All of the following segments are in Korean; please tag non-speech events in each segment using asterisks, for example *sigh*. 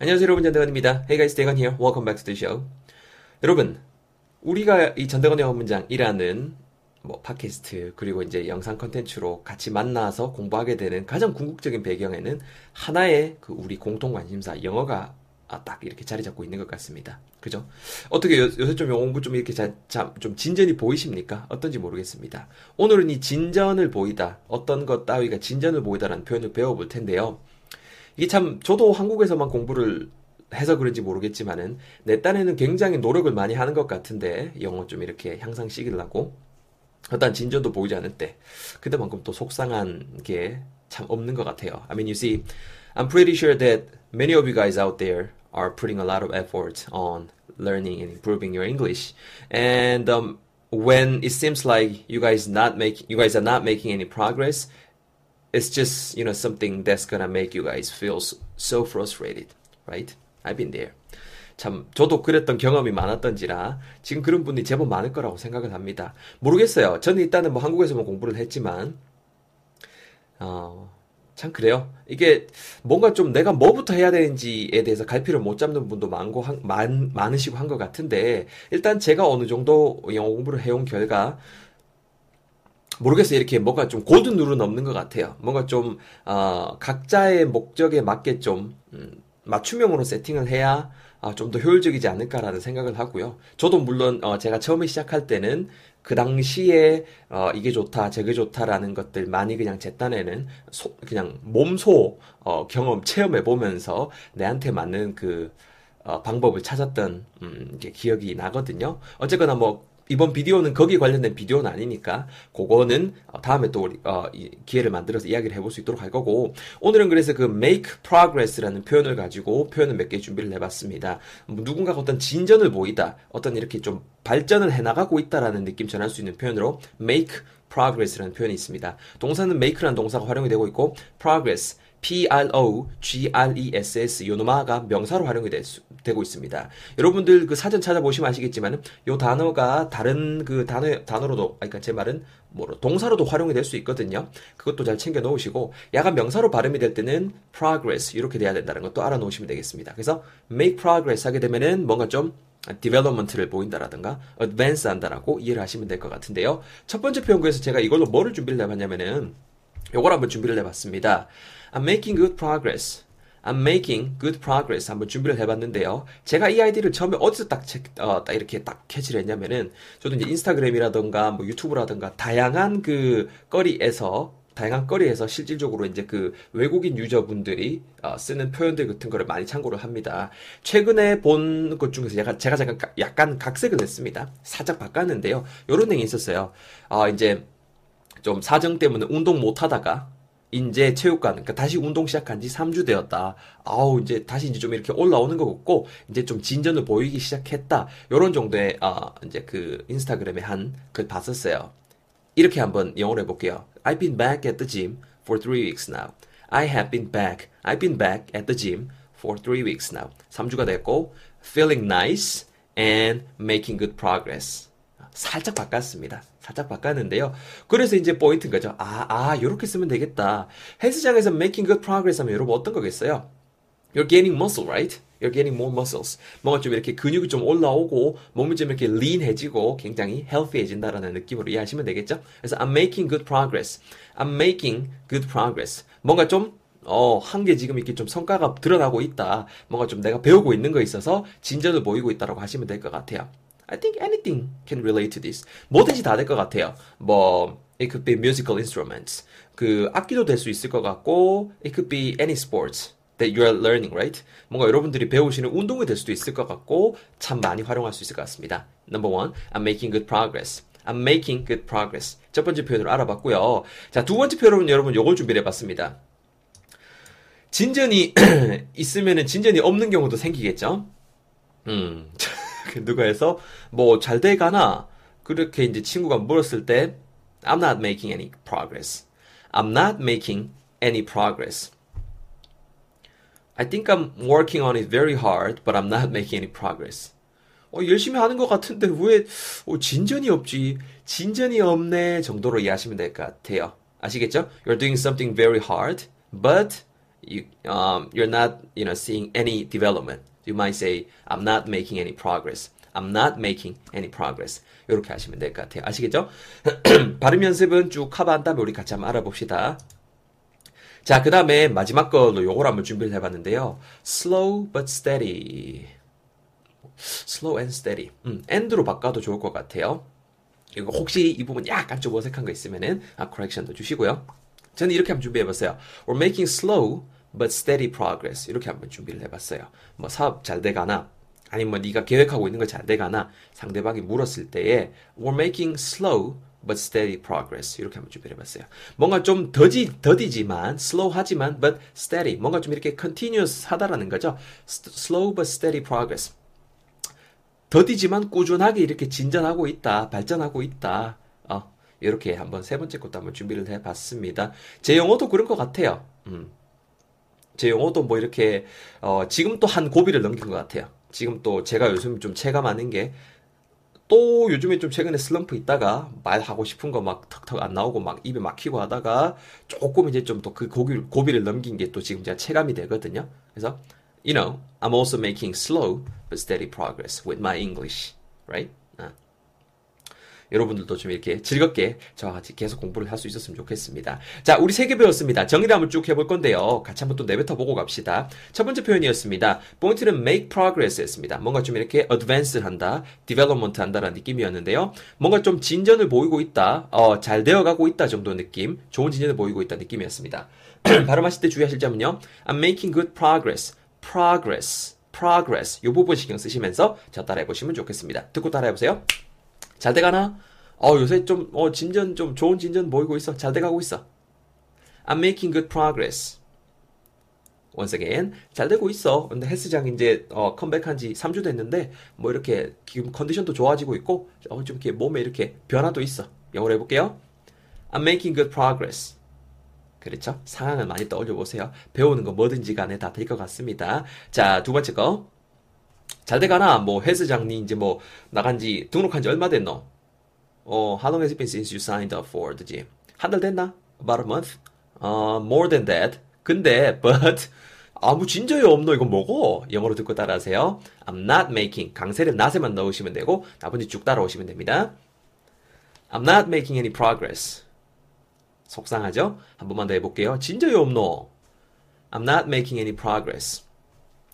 안녕하세요 여러분 전대건입니다. Hey guys, 대건 here. Welcome back to the show. 여러분, 우리가 이 전대건 영어 문장이라는 뭐 팟캐스트 그리고 이제 영상 컨텐츠로 같이 만나서 공부하게 되는 가장 궁극적인 배경에는 하나의 그 우리 공통 관심사 영어가 아, 딱 이렇게 자리 잡고 있는 것 같습니다. 그죠? 어떻게 요, 요새 좀 영어 공부 좀 이렇게 자, 자, 좀 진전이 보이십니까? 어떤지 모르겠습니다. 오늘은 이 진전을 보이다, 어떤 것 따위가 진전을 보이다라는 표현을 배워볼 텐데요. 이게 참 저도 한국에서만 공부를 해서 그런지 모르겠지만은 내 딴에는 굉장히 노력을 많이 하는 것 같은데 영어 좀 이렇게 향상시키려고 어떤 진전도 보이지 않을 때 그때만큼 또 속상한 게 참 없는 것 같아요. I mean, you see, I'm pretty sure that many of you guys out there are putting a lot of effort on learning and improving your English, and um, when it seems like you guys not make you guys are not making any progress, it's just you know something that's gonna make you guys feel so frustrated, right? I've been there. 참 저도 그랬던 경험이 많았던지라 지금 그런 분이 제법 많을 거라고 생각을 합니다. 모르겠어요. 저는 일단은 뭐 한국에서만 공부를 했지만 어, 참 그래요. 이게 뭔가 좀 내가 뭐부터 해야 되는지에 대해서 갈피를 못 잡는 분도 많고 한, 많, 많으시고 한 것 같은데 일단 제가 어느 정도 영어 공부를 해온 결과 모르겠어요. 이렇게 뭔가 좀 고든 룰은 없는 것 같아요. 뭔가 좀 어, 각자의 목적에 맞게 좀 음, 맞춤형으로 세팅을 해야 어, 좀더 효율적이지 않을까라는 생각을 하고요. 저도 물론 어, 제가 처음에 시작할 때는 그 당시에 어, 이게 좋다, 저게 좋다라는 것들 많이 그냥 제 딴에는 소, 그냥 몸소 어, 경험 체험해 보면서 내한테 맞는 그 어, 방법을 찾았던 음, 기억이 나거든요. 어쨌거나 뭐 이번 비디오는 거기 관련된 비디오는 아니니까 그거는 어, 다음에 또 우리, 어, 기회를 만들어서 이야기를 해볼 수 있도록 할 거고 오늘은 그래서 그 make progress라는 표현을 가지고 표현을 몇 개 준비를 해봤습니다. 뭐 누군가가 어떤 진전을 보이다, 어떤 이렇게 좀 발전을 해나가고 있다라는 느낌 전할 수 있는 표현으로 make progress라는 표현이 있습니다. 동사는 make라는 동사가 활용이 되고 있고 progress P-R-O-G-R-E-S-S 요노마가 명사로 활용이 되, 고 있습니다. 여러분들 그 사전 찾아보시면 아시겠지만 요 단어가 다른 그 단어 단어로도 그러니까 제 말은 뭐로 동사로도 활용이 될 수 있거든요. 그것도 잘 챙겨 놓으시고 약간 명사로 발음이 될 때는 progress 이렇게 돼야 된다는 것도 알아 놓으시면 되겠습니다. 그래서 make progress 하게 되면은 뭔가 좀 development를 보인다라든가 advance 한다라고 이해를 하시면 될 것 같은데요. 첫 번째 표현구에서 제가 이걸로 뭐를 준비를 해봤냐면은 요걸 한번 준비를 해봤습니다. I'm making good progress. I'm making good progress. 한번 준비를 해봤는데요. 제가 이 아이디를 처음에 어디서 딱, 체, 어, 딱 이렇게 딱 캐치를 했냐면은, 저도 이제 인스타그램이라던가, 뭐 유튜브라던가, 다양한 그 거리에서, 다양한 거리에서 실질적으로 이제 그 외국인 유저분들이 어, 쓰는 표현들 같은 거를 많이 참고를 합니다. 최근에 본 것 중에서 약간, 제가 잠깐, 약간 각색을 했습니다. 살짝 바꿨는데요. 요런 내용이 있었어요. 어, 이제, 좀 사정 때문에 운동 못 하다가, 이제 체육관, 그러니까 다시 운동 시작한 지 3주 되었다. 아우, 이제 다시 이제 좀 이렇게 올라오는 것 같고, 이제 좀 진전을 보이기 시작했다. 요런 정도의, 아, 이제 그 인스타그램에 한 글 봤었어요. 이렇게 한번 영어로 해볼게요. I've been back at the gym for three weeks now. I have been back. I've been back at the gym for three weeks now. 3주가 됐고, feeling nice and making good progress. 살짝 바꿨습니다. 살짝 바꿨는데요. 그래서 이제 포인트인 거죠. 아, 아, 요렇게 쓰면 되겠다. 헬스장에서 making good progress 하면 여러분 어떤 거겠어요? You're gaining muscle, right? You're getting more muscles. 뭔가 좀 이렇게 근육이 좀 올라오고 몸이 좀 이렇게 lean해지고 굉장히 healthy해진다라는 느낌으로 이해하시면 되겠죠? 그래서 I'm making good progress. I'm making good progress. 뭔가 좀 어, 한 게 지금 이렇게 좀 성과가 드러나고 있다. 뭔가 좀 내가 배우고 있는 거 있어서 진전을 보이고 있다라고 하시면 될 것 같아요. I think anything can relate to this. 뭐든지 다 될 것 같아요. 뭐 it could be musical instruments. 그 악기도 될 수 있을 것 같고 it could be any sports that you are learning, right? 뭔가 여러분들이 배우시는 운동이 될 수도 있을 것 같고 참 많이 활용할 수 있을 것 같습니다. Number one, I'm making good progress. I'm making good progress. 첫 번째 표현으로 알아봤고요. 자, 두 번째 표현은 여러분 요걸 준비해 봤습니다. 진전이 있으면은 진전이 없는 경우도 생기겠죠? 음. 누가 해서 뭐 잘 돼가나 그렇게 이제 친구가 물었을 때 I'm not making any progress. I'm not making any progress. I think I'm working on it very hard, but I'm not making any progress. 어, 열심히 하는 것 같은데 왜 어, 진전이 없지? 진전이 없네 정도로 이해하시면 될 것 같아요. 아시겠죠? You're doing something very hard, but you, um, you're not, you know, seeing any development. You might say, I'm not making any progress. I'm not making any progress. 이렇게 하시면 될 것 같아요. 아시겠죠? *clears throat* 발음 연습은 쭉 커버한 다음에 우리 같이 한번 알아봅시다. 자, 그 다음에 마지막 걸로 요걸 한번 준비를 해봤는데요. slow but steady. slow and steady. 음, and로 바꿔도 좋을 것 같아요. 이거 혹시 이 부분 약간 좀 어색한 거 있으면은 아, correction도 주시고요. 저는 이렇게 한번 준비해봤어요. We're making slow but steady progress. 이렇게 한번 준비를 해봤어요. 뭐 사업 잘 돼가나 아니면 뭐 네가 계획하고 있는 거 잘 돼가나 상대방이 물었을 때에 We're making slow but steady progress 이렇게 한번 준비를 해봤어요. 뭔가 좀 더디 더디지만 slow하지만 but steady 뭔가 좀 이렇게 continuous 하다라는 거죠. slow but steady progress 더디지만 꾸준하게 이렇게 진전하고 있다, 발전하고 있다. 어, 이렇게 한번 세 번째 것도 한번 준비를 해봤습니다. 제 영어도 그런 것 같아요. 음. 제 영어도 뭐 이렇게 어, 지금 또 한 고비를 넘긴 것 같아요. 지금 또 제가 요즘 좀 체감하는 게 또 요즘에 좀 최근에 슬럼프 있다가 말하고 싶은 거 막 턱턱 안 나오고 막 입에 막히고 하다가 조금 이제 좀 또 그 고비, 고비를 넘긴 게 또 지금 제가 체감이 되거든요. 그래서 you know, I'm also making slow but steady progress with my English, right? 아. 여러분들도 좀 이렇게 즐겁게 저와 같이 계속 공부를 할 수 있었으면 좋겠습니다. 자, 우리 세 개 배웠습니다. 정리를 한번 쭉 해볼 건데요. 같이 한번 또 내뱉어 보고 갑시다. 첫 번째 표현이었습니다. 포인트는 make progress 였습니다. 뭔가 좀 이렇게 advance 한다, development 한다라는 느낌이었는데요. 뭔가 좀 진전을 보이고 있다, 어, 잘 되어가고 있다 정도 느낌, 좋은 진전을 보이고 있다 느낌이었습니다. *clears throat* 발음하실 때 주의하실 점은요. I'm making good progress. progress, progress 이 부분 신경 쓰시면서 저 따라해 보시면 좋겠습니다. 듣고 따라해 보세요. 잘 돼가나? 어 요새 좀 어, 진전 좀 좋은 진전 보이고 있어. 잘 돼가고 있어. I'm making good progress. once again 잘 되고 있어. 근데 헬스장 이제 어, 컴백한 지 3주 됐는데 뭐 이렇게 지금 컨디션도 좋아지고 있고 어, 좀 이렇게 몸에 이렇게 변화도 있어. 영어로 해볼게요. I'm making good progress. 그렇죠? 상황을 많이 떠올려 보세요. 배우는 거 뭐든지 간에 다 될 것 같습니다. 자, 두 번째 거. 잘 돼가나? 뭐, 헬스장니 이제 뭐, 나간 지, 등록한 지 얼마 됐노? 어, how long has it been since you signed up for the gym? 한 달 됐나? About a month? 어, more than that. 근데, but, 아무 진저이 없노? 이거 뭐고? 영어로 듣고 따라하세요. I'm not making. 강세를 낫에만 넣으시면 되고, 나머지 쭉 따라오시면 됩니다. I'm not making any progress. 속상하죠? 한 번만 더 해볼게요. 진저이 없노? I'm not making any progress.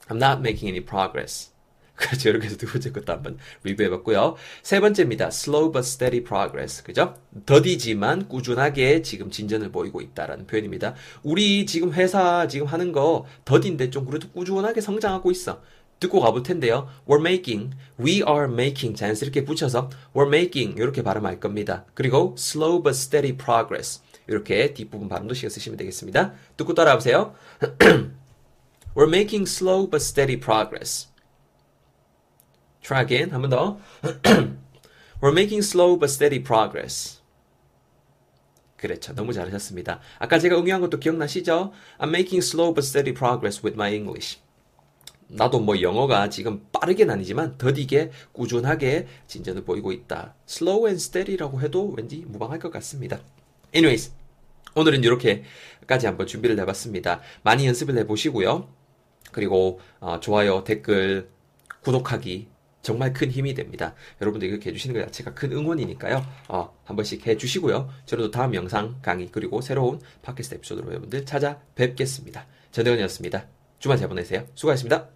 I'm not making any progress. 그렇죠. *laughs* 이렇게 해서 두 번째 것도 한번 리뷰해봤고요. 세 번째입니다. Slow but steady progress. 그죠? 더디지만 꾸준하게 지금 진전을 보이고 있다라는 표현입니다. 우리 지금 회사 지금 하는 거 더딘데 좀 그래도 꾸준하게 성장하고 있어. 듣고 가볼 텐데요. We're making, we are making 자연스럽게 붙여서 we're making 이렇게 발음할 겁니다. 그리고 slow but steady progress. 이렇게 뒷부분 발음도 신경 쓰시면 되겠습니다. 듣고 따라해보세요. *clears throat* We're making slow but steady progress. Try again. 한 번 더. *clears throat* We're making slow but steady progress. 그렇죠. 너무 잘하셨습니다. 아까 제가 응용한 것도 기억나시죠? I'm making slow but steady progress with my English. 나도 뭐 영어가 지금 빠르게는 아니지만 더디게 꾸준하게 진전을 보이고 있다. slow and steady라고 해도 왠지 무방할 것 같습니다. anyways, 오늘은 이렇게까지 한번 준비를 해봤습니다. 많이 연습을 해보시고요. 그리고 어, 좋아요, 댓글, 구독하기 정말 큰 힘이 됩니다. 여러분들이 그렇게 해주시는 것 자체가 큰 응원이니까요. 어, 한 번씩 해주시고요. 저도 다음 영상 강의 그리고 새로운 팟캐스트 에피소드로 여러분들 찾아뵙겠습니다. 전대건이었습니다. 주말 잘 보내세요. 수고하셨습니다.